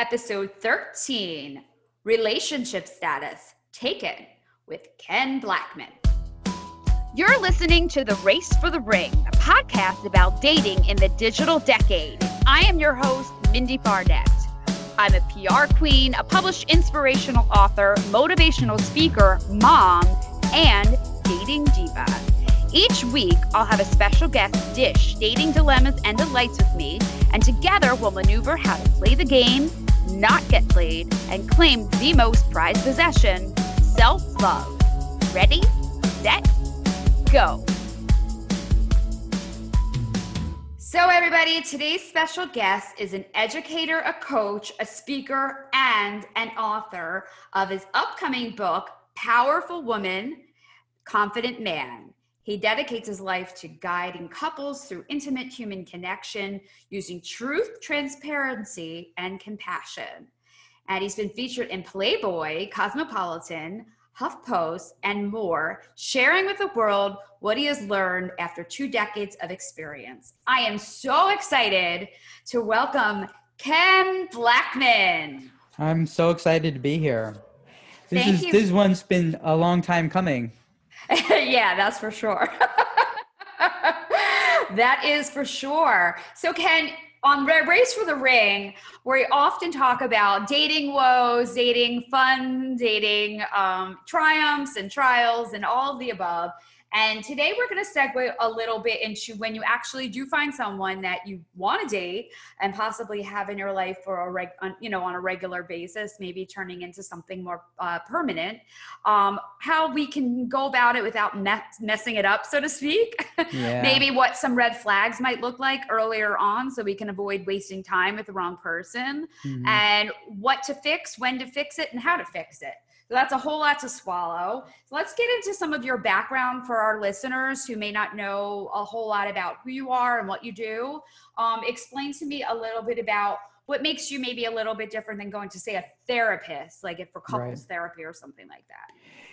Episode 13 Relationship Status Taken with Ken Blackman. You're listening to The Race for the Ring, a podcast about dating in the digital decade. I am your host, Mindie Barnett. I'm a PR queen, a published inspirational author, motivational speaker, mom, and dating diva. Each week, I'll have a special guest dish dating dilemmas and delights with me, and together we'll maneuver how to play the game, not get played, and claim the most prized possession self love. Ready, set, go. So, everybody, today's special guest is an educator, a coach, a speaker, and an author of his upcoming book, Powerful Woman, Confident Man. He dedicates his life to guiding couples through intimate human connection using truth, transparency, and compassion. And he's been featured in Playboy, Cosmopolitan, HuffPost, and more, sharing with the world what he has learned after two decades of experience. I am so excited to welcome Ken Blackman. I'm so excited to be here. This Thank is you. this one's been a long time coming. yeah, that's for sure. that is for sure. So, Ken, on Race for the Ring, where we often talk about dating woes, dating fun, dating um, triumphs and trials, and all of the above. And today we're going to segue a little bit into when you actually do find someone that you want to date and possibly have in your life for a reg, on, you know, on a regular basis, maybe turning into something more uh, permanent. Um, how we can go about it without mess, messing it up, so to speak. Yeah. maybe what some red flags might look like earlier on, so we can avoid wasting time with the wrong person, Mhm. and what to fix, when to fix it, and how to fix it. So that's a whole lot to swallow. So let's get into some of your background for our listeners who may not know a whole lot about who you are and what you do. Um, explain to me a little bit about what makes you maybe a little bit different than going to say a therapist, like if for couples Right. therapy or something like that.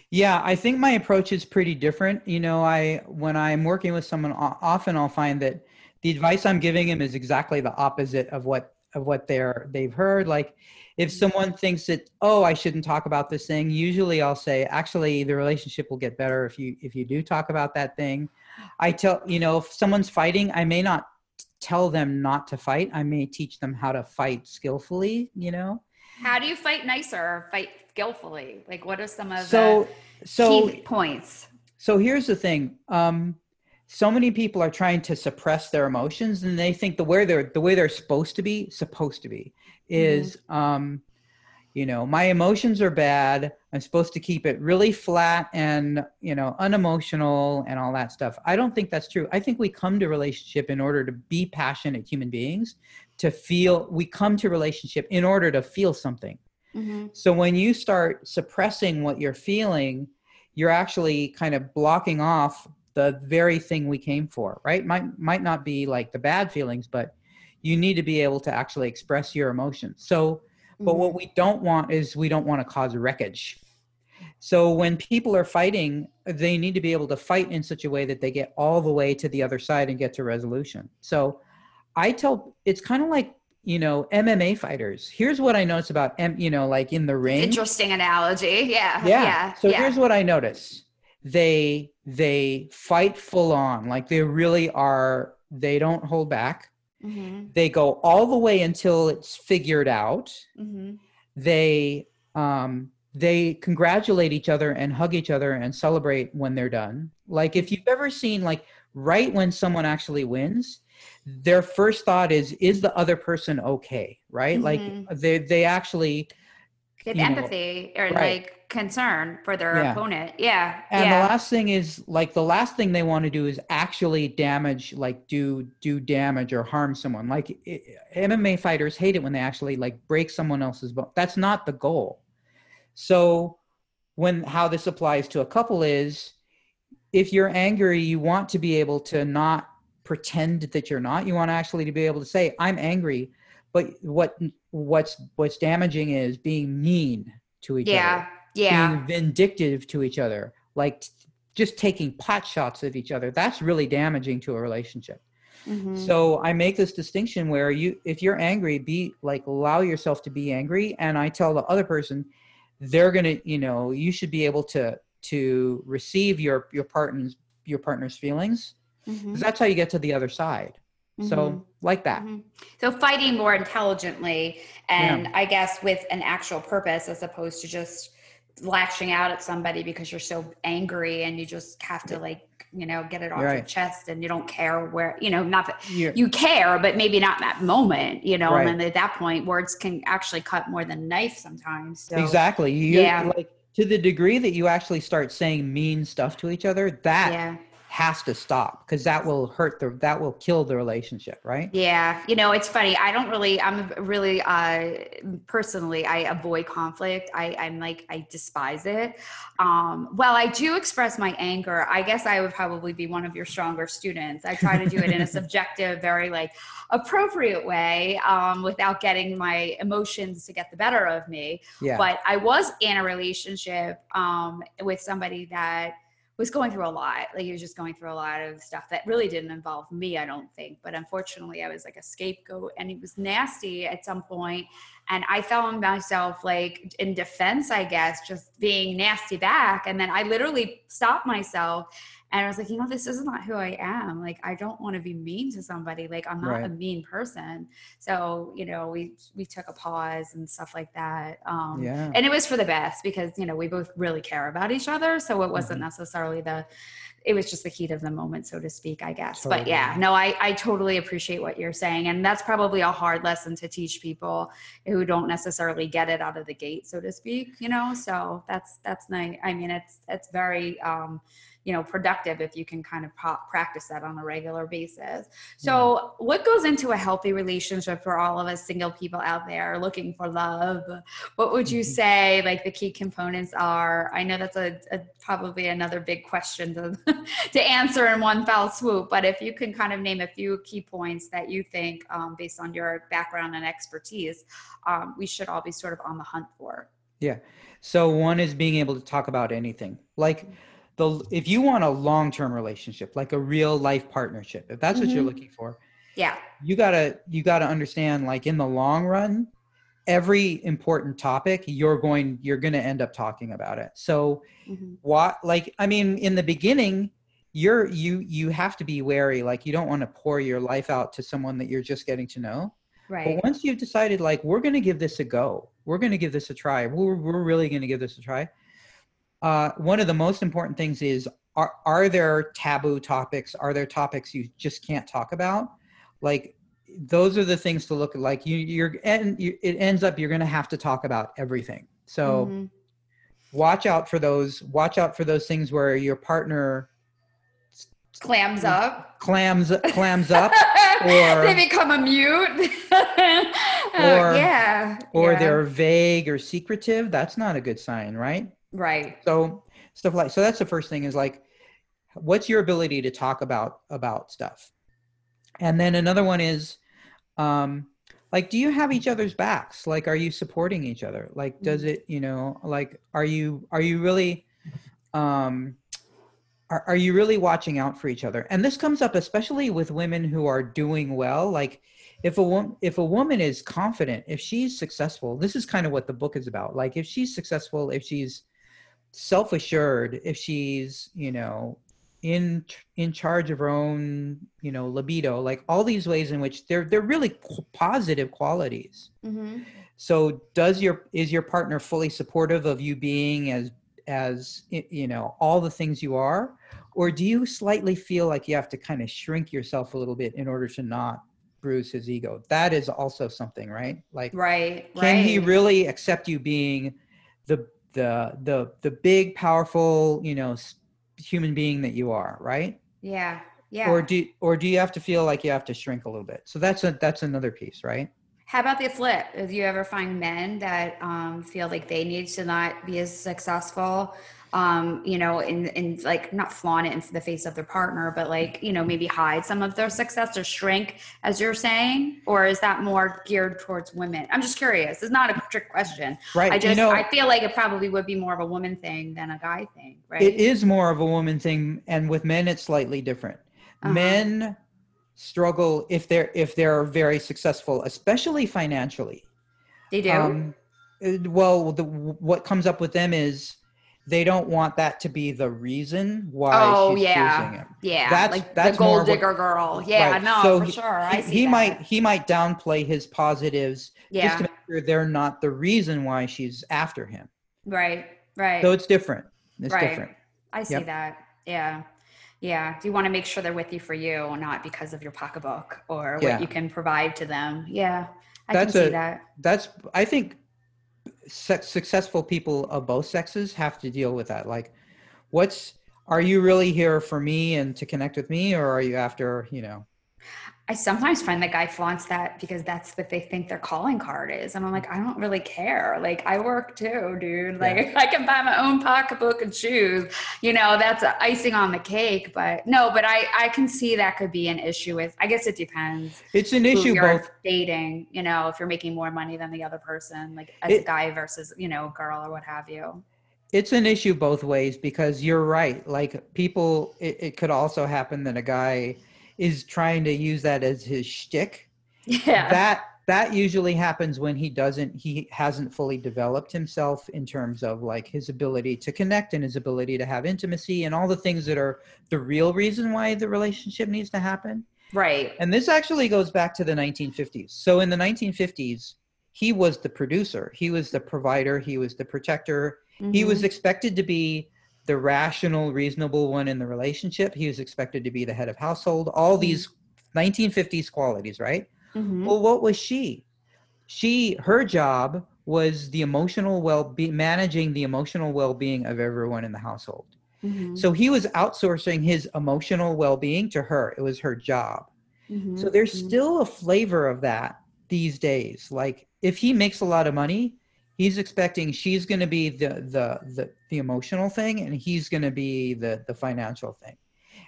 Yeah, I think my approach is pretty different. You know, I when I'm working with someone, often I'll find that the advice I'm giving them is exactly the opposite of what of what they're they've heard. Like, if someone thinks that oh I shouldn't talk about this thing, usually I'll say actually the relationship will get better if you if you do talk about that thing. I tell you know if someone's fighting, I may not tell them not to fight. I may teach them how to fight skillfully. You know. How do you fight nicer or fight skillfully? Like, what are some of So the so key points? So here's the thing. Um, so many people are trying to suppress their emotions, and they think the way they're the way they're supposed to be supposed to be is, um, you know, my emotions are bad. I'm supposed to keep it really flat and you know unemotional and all that stuff. I don't think that's true. I think we come to relationship in order to be passionate human beings, to feel. We come to relationship in order to feel something. So when you start suppressing what you're feeling, you're actually kind of blocking off the very thing we came for, right? Might might not be like the bad feelings, but you need to be able to actually express your emotions. So, but what mm-hmm. we don't want is we don't want to cause wreckage. So when people are fighting, they need to be able to fight in such a way that they get all the way to the other side and get to resolution. So I tell it's kind of like you know MMA fighters. Here's what I notice about M, you know, like in the ring. Interesting analogy. Yeah. Yeah. Yeah. So yeah. here's what I notice. They they fight full on. Like they really are they don't hold back. Mhm. they go all the way until it's figured out Mhm. they um they congratulate each other and hug each other and celebrate when they're done like if you've ever seen like right when someone actually wins their first thought is is the other person okay right Mhm. like they they actually Get you know, empathy or right. like concern for their Yeah. opponent. Yeah. and yeah. the last thing is like the last thing they want to do is actually damage like do do damage or harm someone like i mma fighters hate it when they actually like break someone else's bone that's not the goal so when how this applies to a couple is if you're angry you want to be able to not pretend that you're not you want actually to be able to say i'm angry but what what's what's damaging is being mean to each other yeah. Yeah. being vindictive to each other, like t- just taking pot shots at each other. That's really damaging to a relationship. Mhm. So I make this distinction where you, if you're angry, be like allow yourself to be angry, and I tell the other person, they're gonna, you know, you should be able to to receive your your partner's your partner's feelings because that's how you get to the other side. So like that. Mhm. So fighting more intelligently and I guess with an actual purpose as opposed to just lashing out at somebody because you're so angry and you just have to like, you know, get it off your chest and you don't care where, you know, not that you care, but maybe not in that moment, you know, Right. and then at that point words can actually cut more than knife sometimes. So, exactly. You, yeah. like to the degree that you actually start saying mean stuff to each other, that Yeah. Has to stop because that will hurt the that will kill the relationship right Yeah, you know, it's funny. I don't really, I'm really, uh, personally, I avoid conflict. I, I'm like, I despise it. Um, well, I do express my anger. I guess I would probably be one of your stronger students. I try to do it in a subjective, very like appropriate way, um, without getting my emotions to get the better of me. yeah But I was in a relationship, um, with somebody that was going through a lot. Like he was just going through a lot of stuff that really didn't involve me, I don't think. But unfortunately, I was like a scapegoat and he was nasty at some point. And I found myself like in defense, I guess, just being nasty back. And then I literally stopped myself and I was like, you know, this is not who I am. Like, I don't want to be mean to somebody. Like, I'm not Right. a mean person. So, you know, we we took a pause and stuff like that. Um, Yeah. and it was for the best because you know we both really care about each other so it wasn't Mhm. necessarily the it was just the heat of the moment so to speak i guess. But yeah no I, I totally appreciate what you're saying and that's probably a hard lesson to teach people who don't necessarily get it out of the gate so to speak you know? So that's that's nice i mean it's it's very um you know productive if you can kind of practice that on a regular basis. So what goes into a healthy relationship for all of us single people out there looking for love? What would you Mhm. say like the key components are? I know that's a, a probably another big question to, to answer in one fell swoop but if you can kind of name a few key points that you think um, based on your background and expertise um, we should all be sort of on the hunt for. Yeah. So one is being able to talk about anything. Like the if you want a long-term relationship like a real life partnership if that's what you're Mhm. looking for yeah you gotta you gotta understand like in the long run every important topic you're going you're gonna end up talking about it so Mhm. what like i mean in the beginning you're you you have to be wary like you don't want to pour your life out to someone that you're just getting to know right but once you've decided like we're going to give this a go we're going to give this a try we're, we're really going to give this a try uh, one of the most important things is are, are there taboo topics? Are there topics you just can't talk about? Like those are the things to look at. Like you you're and you, it ends up you're going to have to talk about everything. So Mhm. watch out for those watch out for those things where your partner clams up. clams clams up or- they become a mute. Uh, Or- yeah or yeah. they're vague or secretive that's not a good sign right right. So stuff like so that's the first thing is like what's your ability to talk about about stuff? And then another one is um like do you have each other's backs? Like are you supporting each other? Like does it you know like are you are you really um are, are you really watching out for each other? And this comes up especially with women who are doing well. Like if a woman if a woman is confident if she's successful this is kind of what the book is about. Like if she's successful if she's self-assured if she's you know in in charge of her own you know libido like all these ways in which they're they're really positive qualities Mm-hmm. so does your is your partner fully supportive of you being as as you know all the things you are or do you slightly feel like you have to kind of shrink yourself a little bit in order to not bruise his ego that is also something right like Right. can right. he really accept you being the the the the big powerful you know human being that you are right Yeah. Yeah. or do or do you have to feel like you have to shrink a little bit so that's a that's another piece right How about the flip? Do you ever find men that um, feel like they need to not be as successful? Um, you know, in in like not flaunt it in the face of their partner, but like you know maybe hide some of their success or shrink, as you're saying, or is that more geared towards women? I'm just curious. It's not a trick question. right I you just know I feel like it probably would be more of a woman thing than a guy thing, right? it is more of a woman thing and with men it's slightly different Uh-huh. men struggle if they're if they're very successful especially financially They do. Um, well, the, what comes up with them is they don't want that to be the reason why oh she's yeah, choosing him. yeah. That's- like that's the gold what- digger girl. Yeah, Right. no, So for he- sure. I He, see he that. might he might downplay his positives just to make sure they're not the reason why she's after him. Right. Right. So it's different. It's Right. different. I see Yep. that. Yeah. Yeah. Do you want to make sure they're with you for you, not because of your pocketbook or Yeah. what you can provide to them? Yeah. I That's can see a- that. That's I think sex, successful people of both sexes have to deal with that. Like, what's are you really here for me and to connect with me, or are you after you know? I sometimes find the guy flaunts that because that's what they think their calling card is. And I'm like, I don't really care. Like, I work too, dude. Like, I can buy my own pocketbook and shoes. You know, that's icing on the cake. But no, but I, I can see that could be an issue with, I guess it depends. It's an issue you're both. dating, you know, if you're making more money than the other person, like as a guy versus, you know, a girl or what have you. It's an issue both ways because you're right. Like people, it, it could also happen that a guy is trying to use that as his shtick. Yeah. That that usually happens when he doesn't he hasn't fully developed himself in terms of like his ability to connect and his ability to have intimacy and all the things that are the real reason why the relationship needs to happen. right. And this actually goes back to the 1950s. So in the 1950s, he was the producer, he was the provider, he was the protector. He was Mhm. expected to be the rational, reasonable one in the relationship. He was expected to be the head of household. All these 1950s qualities, right? Mhm. Well, what was she? She, her job was the emotional well-being, managing the emotional well-being of everyone in the household. Mhm. So he was outsourcing his emotional well-being to her. It was her job. Mhm. So there's Mhm. still a flavor of that these days. Like if he makes a lot of money, he's expecting she's going to be the the the the emotional thing and he's going to be the the financial thing.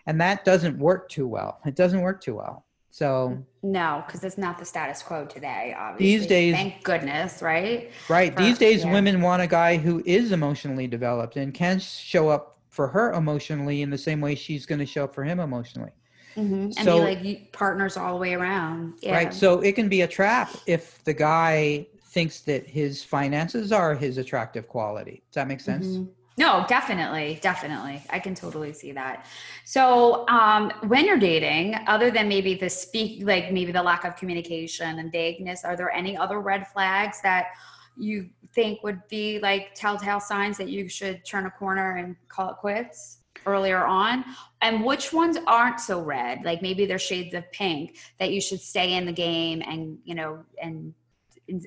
And that doesn't work too well. It doesn't work too well. So No, because it's not the status quo today, obviously. These days- Thank goodness, right? Right. for- These days, yeah. women want a guy who is emotionally developed and can show up for her emotionally in the same way she's going to show up for him emotionally. Mhm. And So- be like partners all the way around. Yeah. Right. So it can be a trap if the guy thinks that his finances are his attractive quality. Does that make sense? Mhm. No, definitely, definitely. I can totally see that. So, um, when you're dating, other than maybe the speak, like maybe the lack of communication and vagueness, are there any other red flags that you think would be like telltale signs that you should turn a corner and call it quits earlier on? And which ones aren't so red? Like maybe they're shades of pink that you should stay in the game and you know and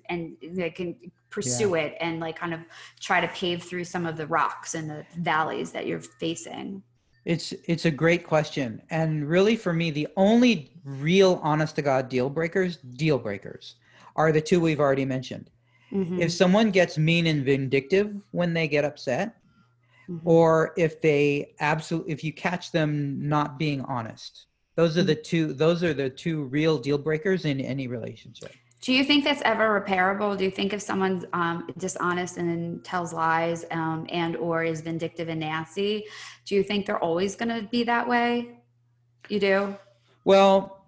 and, they can pursue it and like kind of try to pave through some of the rocks and the valleys that you're facing. It's it's a great question, and really for me, the only real honest to god deal breakers, deal breakers, are the two we've already mentioned. Mhm. If someone gets mean and vindictive when they get upset, Mhm. or if they absolutely if you catch them not being honest, those are the two. Those are the two real deal breakers in any relationship. Do you think that's ever repairable? Do you think if someone's um, dishonest and tells lies um, and or is vindictive and nasty, do you think they're always going to be that way? You do? Well,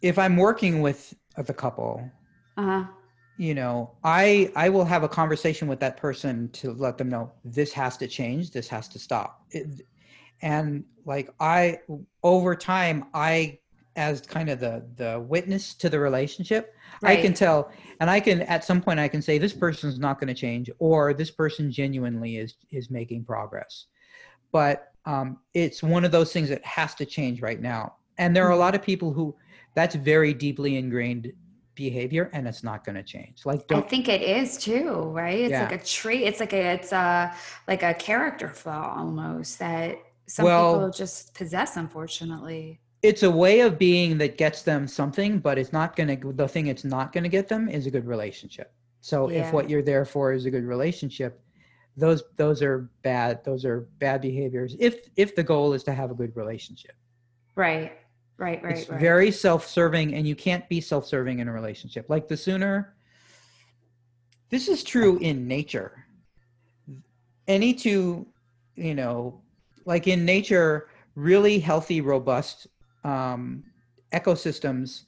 if I'm working with the couple, Uh-huh. you know, I I will have a conversation with that person to let them know this has to change, this has to stop. It, and like i over time i as kind of the the witness to the relationship i can tell and i can at some point i can say this person's not going to change or this person genuinely is is making progress but um, it's one of those things that has to change right now and there are a lot of people who that's very deeply ingrained behavior and it's not going to change like I think it is too, right? It's Yeah. like a trait. It's like a it's a like a character flaw almost that some Well- people just possess, unfortunately. It's a way of being that gets them something but it's not going to the thing it's not going to get them is a good relationship so Yeah. if what you're there for is a good relationship those those are bad those are bad behaviors if if the goal is to have a good relationship Right. Right. Right. it's right. very self-serving and you can't be self-serving in a relationship like the sooner this is true in nature any two you know like in nature really healthy robust um, ecosystems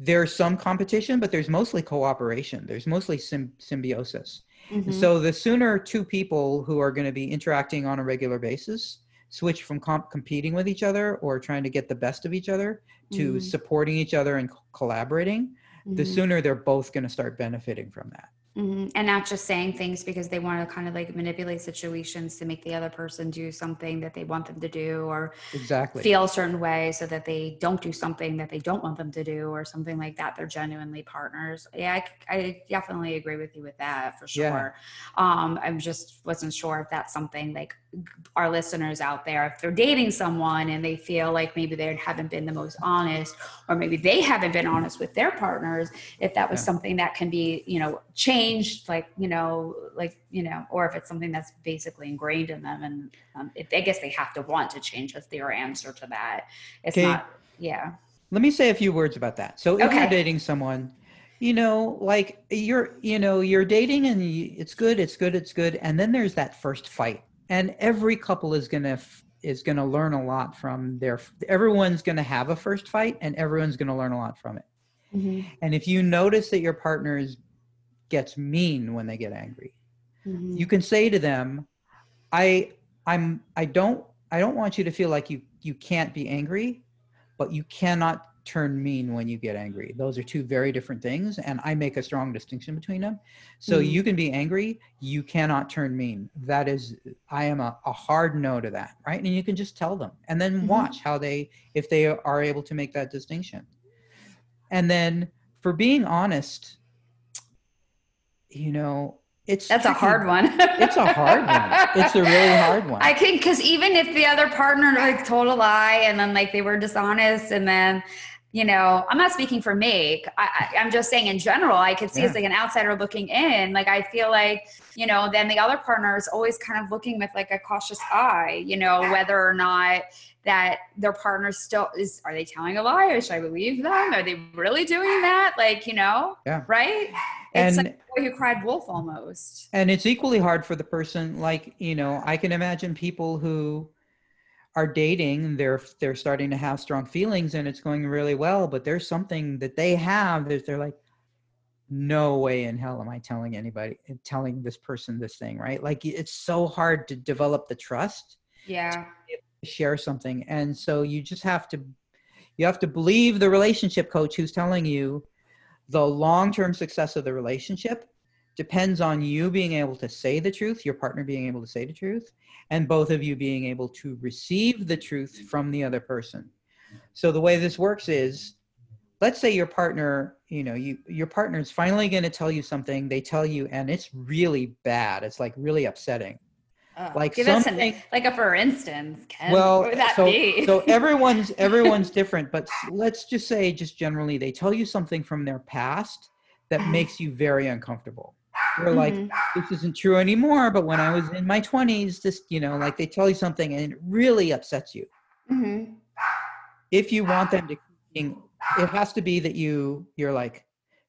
there's some competition but there's mostly cooperation there's mostly sym- symbiosis Mhm. so the sooner two people who are going to be interacting on a regular basis switch from comp- competing with each other or trying to get the best of each other to Mhm. supporting each other and co- collaborating, the Mhm. sooner they're both going to start benefiting from that. Mhm. And not just saying things because they want to kind of like manipulate situations to make the other person do something that they want them to do or Exactly. feel a certain way so that they don't do something that they don't want them to do or something like that. They're genuinely partners. Yeah, I, I definitely agree with you with that for Yeah. sure. Um, I'm just wasn't sure if that's something like our listeners out there, if they're dating someone and they feel like maybe they haven't been the most honest or maybe they haven't been honest with their partners, if that was Yeah. something that can be, you know, changed, like, you know, like, you know, or if it's something that's basically ingrained in them. And um, if, I guess they have to want to change. That's their answer to that. It's Okay. not, yeah. Let me say a few words about that. So if you're dating someone, you know, like you're, you know, you're dating and you, it's good, it's good, it's good, and then there's that first fight, and every couple is gonna f- is gonna learn a lot from their. Everyone's gonna have a first fight, and everyone's gonna learn a lot from it. And if you notice that your partner is, gets mean when they get angry, Mhm. you can say to them i i'm i don't i don't want you to feel like you you can't be angry but you cannot turn mean when you get angry those are two very different things and i make a strong distinction between them so Mhm. you can be angry you cannot turn mean that is i am a, a hard no to that right and you can just tell them and then Mhm. watch how they if they are able to make that distinction and then for being honest you know it's That's a hard one. It's a hard one. It's a really hard one. I think because even if the other partner like told a lie and then like they were dishonest and then you know i'm not speaking for me I, I, i'm just saying in general i could see as like an outsider looking in like i feel like you know then the other partner is always kind of looking with like a cautious eye you know whether or not that their partner still is are they telling a lie or should i believe them? Are they really doing that? Like you know Yeah. right? It's And- like boy who cried wolf almost. And it's equally hard for the person like you know i can imagine people who are dating they're they're starting to have strong feelings and it's going really well but there's something that they have that they're like no way in hell am i telling anybody telling this person this thing right? Like it's so hard to develop the trust. Yeah share something. And so you just have to you have to believe the relationship coach who's telling you the long-term success of the relationship depends on you being able to say the truth your partner being able to say the truth and both of you being able to receive the truth from the other person. So the way this works is let's say your partner you know you your partner's finally going to tell you something they tell you and it's really bad. It's like really upsetting Ugh. Like give us something- an, like a for instance Ken. well what would that so, be so everyone's everyone's different but let's just say just generally they tell you something from their past that makes you very uncomfortable you're like Mhm. this isn't true anymore but when i was in my 20s this you know like they tell you something and it really upsets you Mhm. if you want them to it has to be that you you're like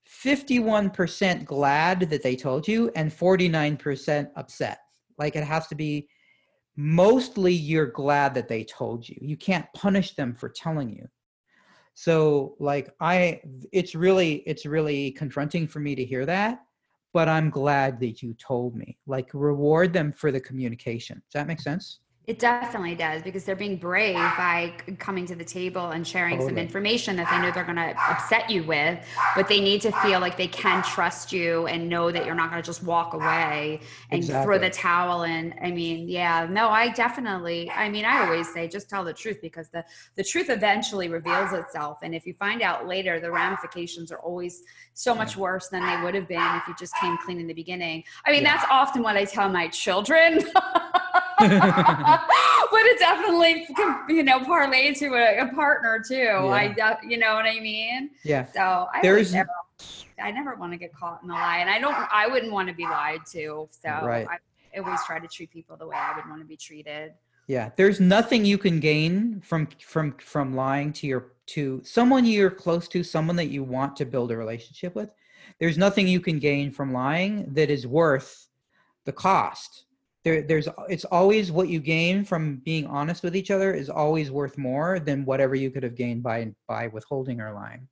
51% glad that they told you and 49% upset like it has to be mostly you're glad that they told you. You can't punish them for telling you. So like i it's really it's really confronting for me to hear that but i'm glad that you told me. Like reward them for the communication. Does that make sense It definitely does because they're being brave by coming to the table and sharing some information that they know they're going to upset you with, but they need to feel like they can trust you and know that you're not going to just walk away and throw the towel in. I mean, yeah, no, I definitely. I mean, I always say just tell the truth because the the truth eventually reveals itself, and if you find out later, the ramifications are always so much worse than they would have been if you just came clean in the beginning. I mean, Yeah. that's often what I tell my children. but it definitely you know, parlay to a, a partner too. I, de- you know what I mean? Yeah. So I There's- There's, never, I never want to get caught in a lie, and I don't, I wouldn't want to be lied to. So Right. I always try to treat people the way I would want to be treated. Yeah, there's nothing you can gain from from from lying to your to someone you're close to, someone that you want to build a relationship with. There's nothing you can gain from lying that is worth the cost. There, there's it's always what you gain from being honest with each other is always worth more than whatever you could have gained by by withholding or lying.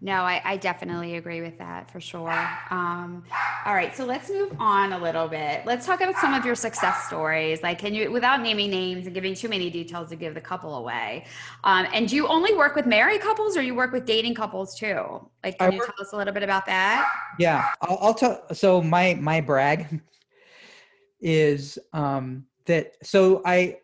No, I, I definitely agree with that for sure. Um, all right, so let's move on a little bit. Let's talk about some of your success stories. Like, can you, without naming names and giving too many details to give the couple away? Um, and do you only work with married couples, or you work with dating couples too? Like, I can you work- tell us a little bit about that? Yeah, I'll, I'll tell. So my my brag is um, that so I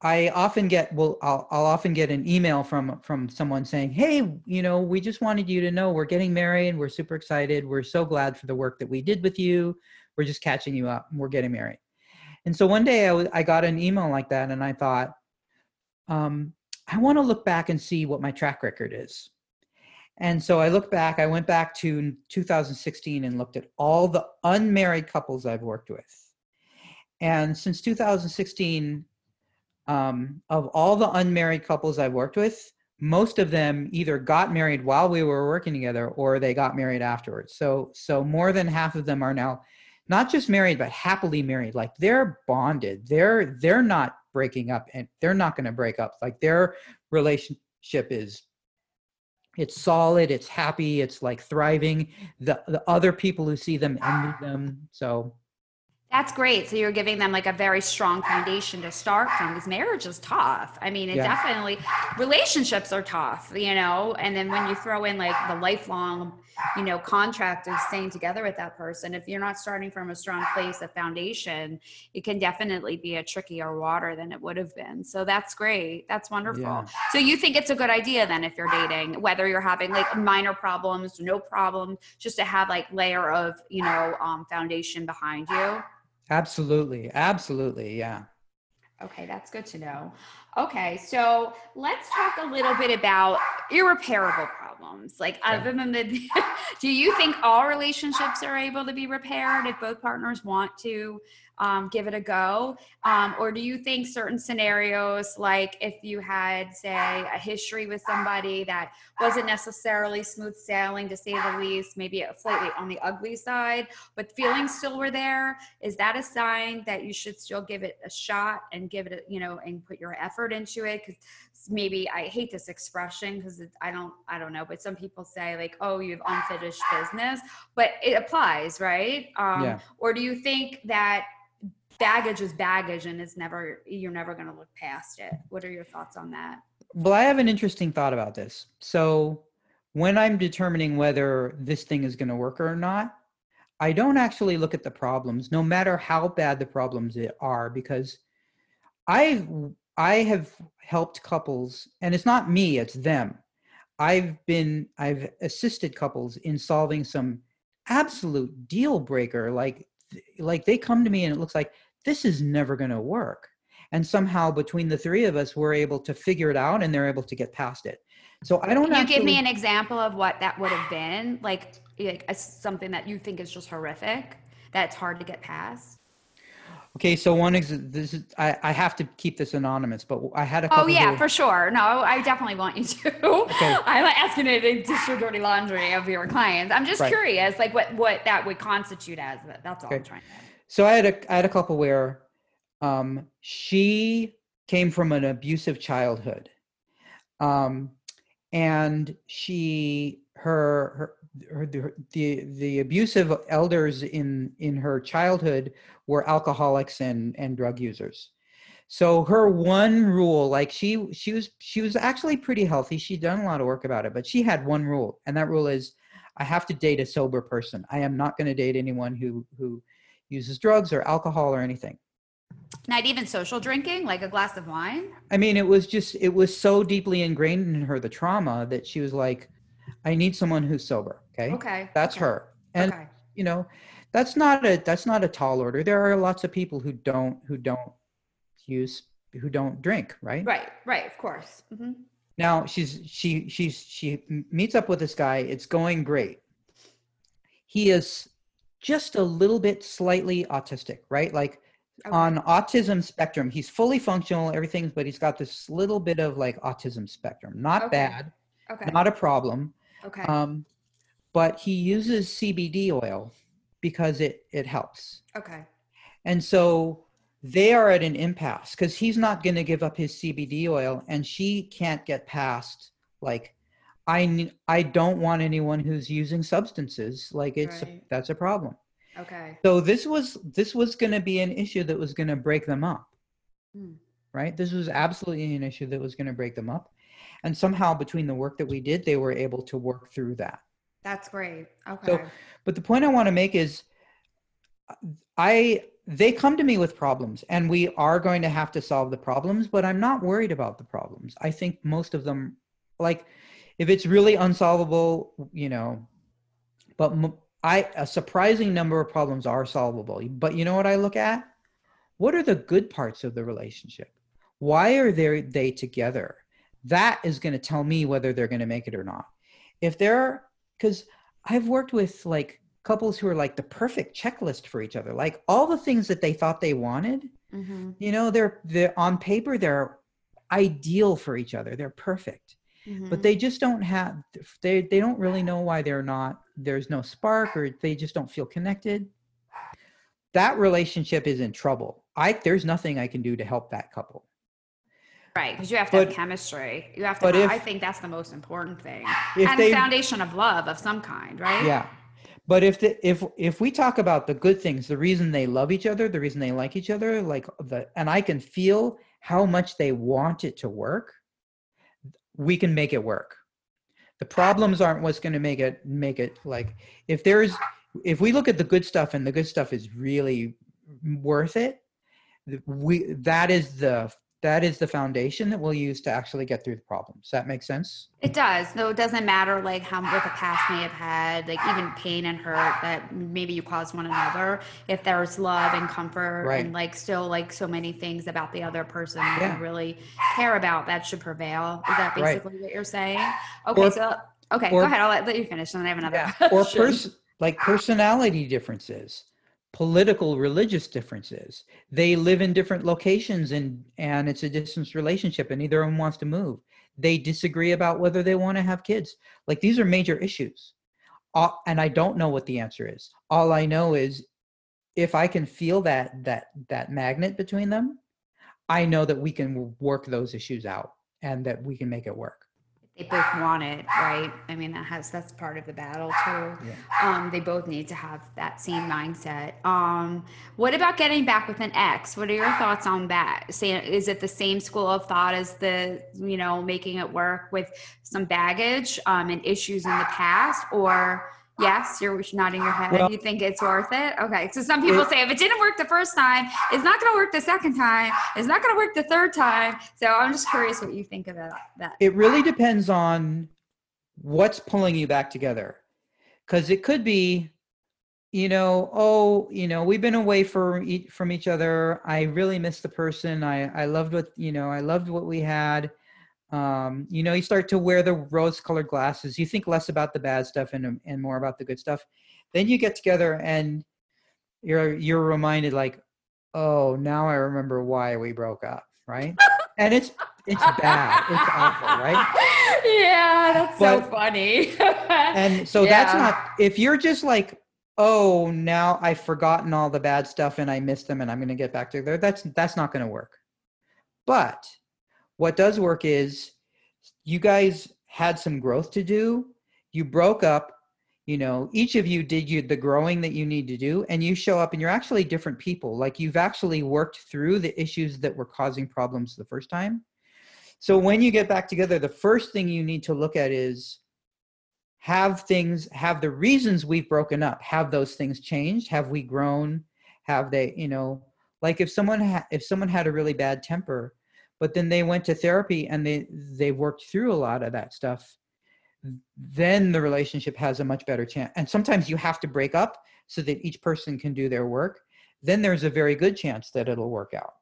I often get well I'll, I'll often get an email from from someone saying, "Hey, you know, we just wanted you to know we're getting married. We're super excited. We're so glad for the work that we did with you. We're just catching you up. We're getting married." And so one day I I got an email like that, and I thought, um, I want to look back and see what my track record is. And so I looked back, I went back to 2016 and looked at all the unmarried couples I've worked with. And since 2016, um, of all the unmarried couples I've worked with, most of them either got married while we were working together or they got married afterwards. So, so more than half of them are now not just married, but happily married. Like they're bonded. They're they're not breaking up, and they're not going to break up. Like their relationship is it's solid it's happy it's like thriving the the other people who see them envy them so That's great. So you're giving them like a very strong foundation to start from because marriage is tough. I mean, it Yeah. definitely relationships are tough, you know. And then when you throw in like the lifelong, you know, contract of staying together with that person, if you're not starting from a strong place a foundation, it can definitely be a trickier water than it would have been. So that's great. That's wonderful. Yeah. So you think it's a good idea then if you're dating, whether you're having like minor problems, no problem, just to have like layer of, you know, um, foundation behind you. Absolutely absolutely yeah Okay, that's good to know. Okay, so let's talk a little bit about irreparable problems. Like, other than the, do you think all relationships are able to be repaired if both partners want to um, give it a go? Um, or do you think certain scenarios, like if you had, say, a history with somebody that wasn't necessarily smooth sailing to say the least, maybe a slightly on the ugly side, but feelings still were there, is that a sign that you should still give it a shot and give it a, you know and put your effort into it because maybe i hate this expression because i don't i don't know but some people say like oh you have unfinished business but it applies right? Um Yeah. or do you think that baggage is baggage and it's never you're never going to look past it? What are your thoughts on that? Well i have an interesting thought about this. So when i'm determining whether this thing is going to work or not i don't actually look at the problems no matter how bad the problems are because i i have helped couples and it's not me it's them. I've been i've assisted couples in solving some absolute deal breaker like like they come to me and it looks like this is never going to work. And somehow between the three of us we're able to figure it out and they're able to get past it. So i don't can you give me an example of what that would have been? Like, like a, something that you think is just horrific that's hard to get past okay so one is this is I, I have to keep this anonymous but i had a couple Oh yeah, for sure. No, I definitely want you to. I'm not asking you to dish your dirty laundry of your clients. I'm just Right. curious, like what what that would constitute as. That's all I'm trying. To So I had a I had a couple where um, she came from an abusive childhood, um, and she her her, her the, the the abusive elders in in her childhood were alcoholics and and drug users. So her one rule, like she she was she was actually pretty healthy. She'd done a lot of work about it, but she had one rule, and that rule is I have to date a sober person. I am not going to date anyone who who uses drugs or alcohol or anything. Not even social drinking, like a glass of wine. I mean, it was just it was so deeply ingrained in her the trauma that she was like, I need someone who's sober. Okay. Okay. That's okay. her. And okay. you know, that's not a that's not a tall order. There are lots of people who don't who don't use who don't drink, right? Right. Right. Of course. Mm-hmm. Now she's she she's she meets up with this guy. It's going great. He is just a little bit slightly autistic, right? Like okay. on autism spectrum, he's fully functional, everything, but he's got this little bit of like autism spectrum. Not okay. bad. Okay. Not a problem. Okay. Um, but he uses CBD oil because it it helps. Okay. And so they are at an impasse because he's not going to give up his CBD oil, and she can't get past like I I don't want anyone who's using substances. Like it's right. that's a problem. Okay. So this was this was going to be an issue that was going to break them up. Hmm. Right? This was absolutely an issue that was going to break them up. And somehow between the work that we did, they were able to work through that. That's great. Okay. So, but the point I want to make is I they come to me with problems and we are going to have to solve the problems, but I'm not worried about the problems. I think most of them like if it's really unsolvable, you know, but I a surprising number of problems are solvable. But you know what I look at? What are the good parts of the relationship? Why are they they together? That is going to tell me whether they're going to make it or not. If they're because I've worked with like couples who are like the perfect checklist for each other, like all the things that they thought they wanted. Mm-hmm. You know, they're they're on paper they're ideal for each other. They're perfect. Mm-hmm. But they just don't have they they don't really know why they're not there's no spark or they just don't feel connected. That relationship is in trouble. I there's nothing I can do to help that couple. Right, because you have to But- have chemistry. You have to. but Have, if- I think that's the most important thing, and they- the foundation of love of some kind, right? Yeah. But if the, if if we talk about the good things, the reason they love each other, the reason they like each other, like the and I can feel how much they want it to work, we can make it work. The problems aren't what's going to make it make it like if there's if we look at the good stuff and the good stuff is really worth it, we that is the that is the foundation that we'll use to actually get through the problems. Does that make sense? It does. No, it doesn't matter like how what the past may have had, like even pain and hurt that maybe you caused one another. If there's love and comfort Right. and like still like so many things about the other person that Yeah. you really care about, that should prevail. Is that Right. basically what you're saying? Okay, Or- so okay, or- go ahead. I'll let, let you finish, and then I have another. Yeah. Or question. pers- like personality differences, political, religious differences. They live in different locations and and it's a distance relationship and neither of them wants to move. They disagree about whether they want to have kids. Like these are major issues. Uh, and I don't know what the answer is. All I know is if I can feel that that that magnet between them, I know that we can work those issues out and that we can make it work. They both want it, right? I mean, that has that's part of the battle too. Um, they both need to have that same mindset. Um, what about getting back with an ex? What are your thoughts on that? Say, is it the same school of thought as the you know making it work with some baggage um, and issues in the past, or yes, you're nodding your head. Well- you think it's worth it? Okay. So some people It- say if it didn't work the first time, it's not going to work the second time. It's not going to work the third time. So I'm just curious what you think about that. it really depends on what's pulling you back together because it could be you know oh you know we've been away for e- from each other i really miss the person i i loved what you know i loved what we had um you know you start to wear the rose colored glasses you think less about the bad stuff and and more about the good stuff. Then you get together and you're you're reminded like oh now i remember why we broke up right? And it's it's bad. It's awful right? Yeah, that's so funny. and so that's not if you're just like oh now i've forgotten all the bad stuff and i miss them and i'm going to get back to together that's that's not going to work. But what does work is you guys had some growth to do. You broke up you know each of you did you the growing that you need to do and you show up and you're actually different people. Like you've actually worked through the issues that were causing problems the first time. So when you get back together the first thing you need to look at is have things have the reasons we've broken up. Have those things changed? Have we grown? Have they you know like if someone ha- if someone had a really bad temper but then they went to therapy and they they worked through a lot of that stuff then the relationship has a much better chance and sometimes you have to break up so that each person can do their work then there's a very good chance that it'll work out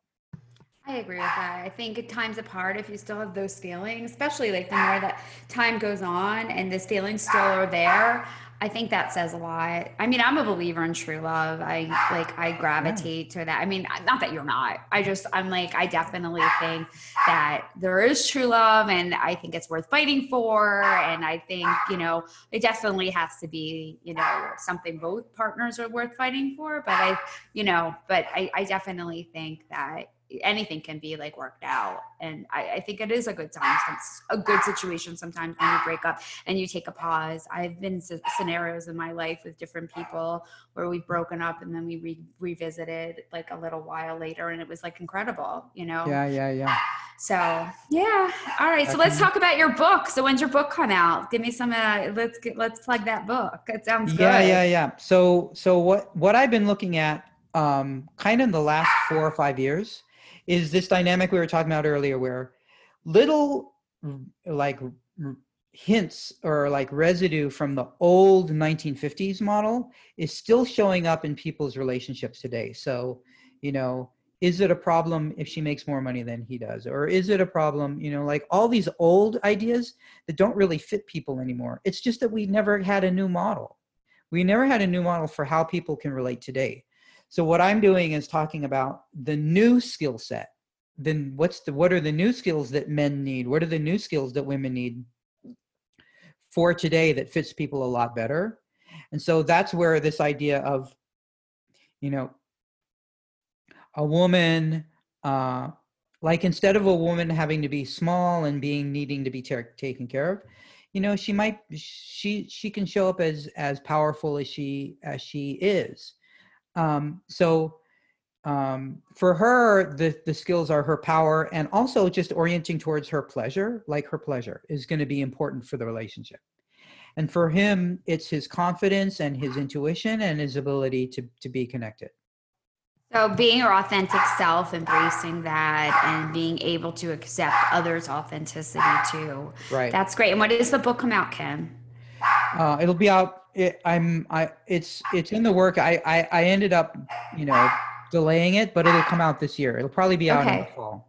I agree with that. I think at times apart, if you still have those feelings, especially like the more that time goes on and those feelings still are there, I think that says a lot. I mean, I'm a believer in true love. I like I gravitate yeah. to that. I mean, not that you're not. I just I'm like I definitely think that there is true love and I think it's worth fighting for and I think, you know, it definitely has to be, you know, something both partners are worth fighting for, but I, you know, but I I definitely think that anything can be like worked out. And I, I, think it is a good time a good situation sometimes when you break up and you take a pause. I've been scenarios in my life with different people where we've broken up and then we re- revisited like a little while later and it was like incredible you know? Yeah yeah yeah. So yeah. All right so let's talk about your book. So when's your book come out? Give me some uh, let's get let's plug that book. It sounds good. yeah yeah yeah. So so what what i've been looking at um kind of in the last four or five years is this dynamic we were talking about earlier where little like hints or like residue from the old 1950s model is still showing up in people's relationships today. So you know is it a problem if she makes more money than he does? Or is it a problem you know like all these old ideas that don't really fit people anymore. It's just that we never had a new model. We never had a new model for how people can relate today so what I'm doing is talking about the new skill set. Then what's the what are the new skills that men need? What are the new skills that women need for today that fits people a lot better? And so that's where this idea of you know a woman uh like instead of a woman having to be small and being needing to be ter- taken care of you know she might she she can show up as as powerful as she as she is um, so um, for her, the, the skills are her power and also just orienting towards her pleasure, like her pleasure is going to be important for the relationship. And for him, it's his confidence and his intuition and his ability to, to be connected. So, being your authentic self, embracing that, and being able to accept others' authenticity too. Right. That's great. And when does the book come out, Ken? Uh, it'll be out it, I'm I it's it's in the work. I, I I ended up you know delaying it, but it'll come out this year. It'll probably be out okay. in the fall.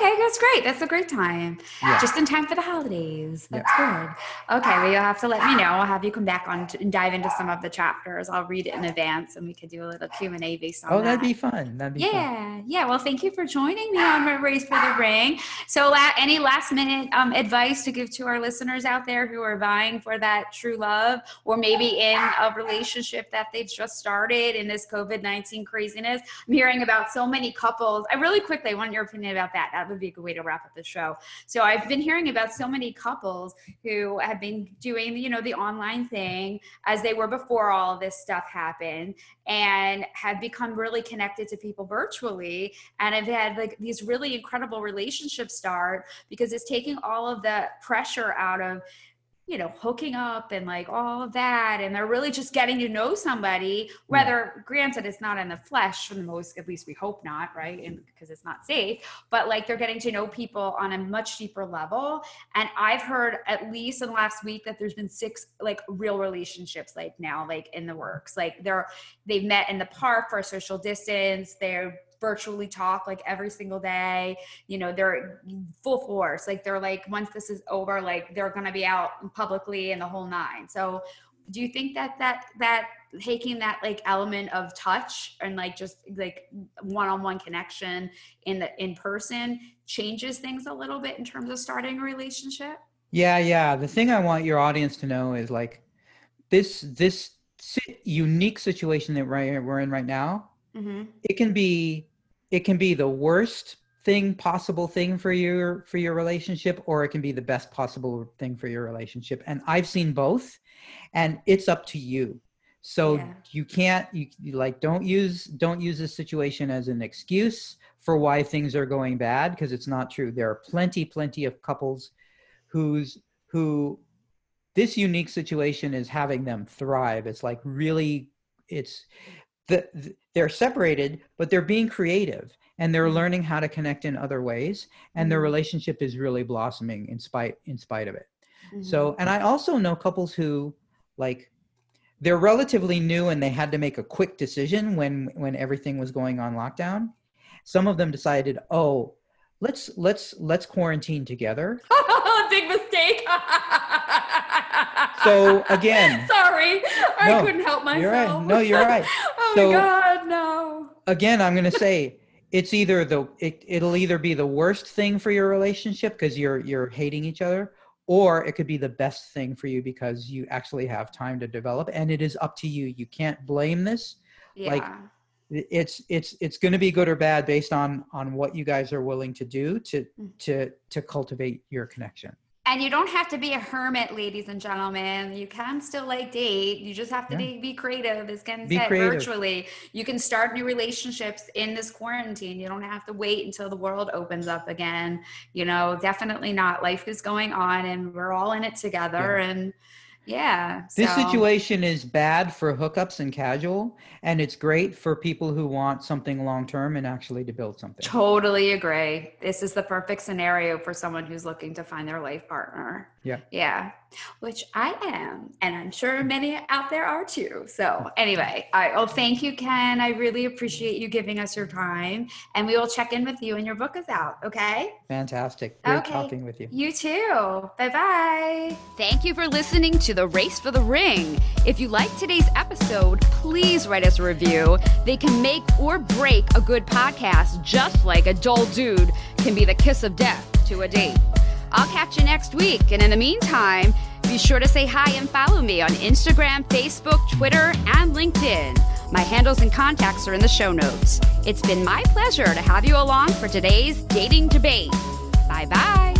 Okay, that's great. That's a great time. Yeah. Just in time for the holidays. That's yeah. good. Okay, well, you'll have to let me know. I'll have you come back on and dive into some of the chapters. I'll read it in advance, and we could do a little Q and A based on. That. Oh, that. that'd be fun. That'd be yeah, fun. yeah. Well, thank you for joining me on my race for the ring. So, any last minute um, advice to give to our listeners out there who are vying for that true love, or maybe in a relationship that they've just started in this COVID nineteen craziness? I'm hearing about so many couples. I really quickly want your opinion about that would be a good way to wrap up the show. So I've been hearing about so many couples who have been doing, you know, the online thing as they were before all this stuff happened and have become really connected to people virtually and have had like these really incredible relationships start because it's taking all of the pressure out of you know, hooking up and like all of that. And they're really just getting to know somebody, whether yeah. granted it's not in the flesh for the most, at least we hope not, right? And because it's not safe, but like they're getting to know people on a much deeper level. And I've heard at least in the last week that there's been six like real relationships like now, like in the works. Like they're they've met in the park for a social distance, they're virtually talk like every single day. You know, they're full force. Like they're like, once this is over, like they're going to be out publicly and the whole nine. So do you think that that that taking that like element of touch and like just like one-on-one connection in the in person changes things a little bit in terms of starting a relationship yeah yeah the thing i want your audience to know is like this this unique situation that we're in right now mm-hmm. it can be it can be the worst thing possible thing for your for your relationship or it can be the best possible thing for your relationship. And i've seen both and it's up to you. So Yeah. you can't you, you like don't use don't use this situation as an excuse for why things are going bad because it's not true. There are plenty plenty of couples who's who this unique situation is having them thrive. It's like really it's the, th- they're separated but they're being creative and they're learning how to connect in other ways and their Mhm. relationship is really blossoming in spite in spite of it Mm-hmm. so and i also know couples who like they're relatively new and they had to make a quick decision when when everything was going on lockdown some of them decided oh let's let's let's quarantine together Big mistake. So, again- sorry, I No, couldn't help myself. you're right. No, you're right. oh So- my god. Again i'm going to say it's either the it, it'll either be the worst thing for your relationship because you're you're hating each other or it could be the best thing for you because you actually have time to develop and it is up to you you can't blame this Yeah. Like, it's it's it's going to be good or bad based on on what you guys are willing to do to Mm. to to cultivate your connection and you don't have to be a hermit, ladies and gentlemen. You can still like date. You just have to Yeah. be, be creative, as Ken Be said, creative. virtually. You can start new relationships in this quarantine. You don't have to wait until the world opens up again. You know, definitely not. Life is going on and we're all in it together. And yeah. this so- situation is bad for hookups and casual and it's great for people who want something long term and actually to build something Totally agree. This is the perfect scenario for someone who's looking to find their life partner. Yeah. Yeah. Which I am. And I'm sure many out there are too. So, anyway, I, oh, thank you, Ken. I really appreciate you giving us your time. And we will check in with you when your book is out. Okay. fantastic great Okay. talking with you You too. Bye bye. Thank you for listening to The Race for the Ring. If you like today's episode, please write us a review. They can make or break a good podcast, just like a dull dude can be the kiss of death to a date. I'll catch you next week. And in the meantime, be sure to say hi and follow me on Instagram, Facebook, Twitter, and LinkedIn. My handles and contacts are in the show notes. It's been my pleasure to have you along for today's dating debate. Bye bye.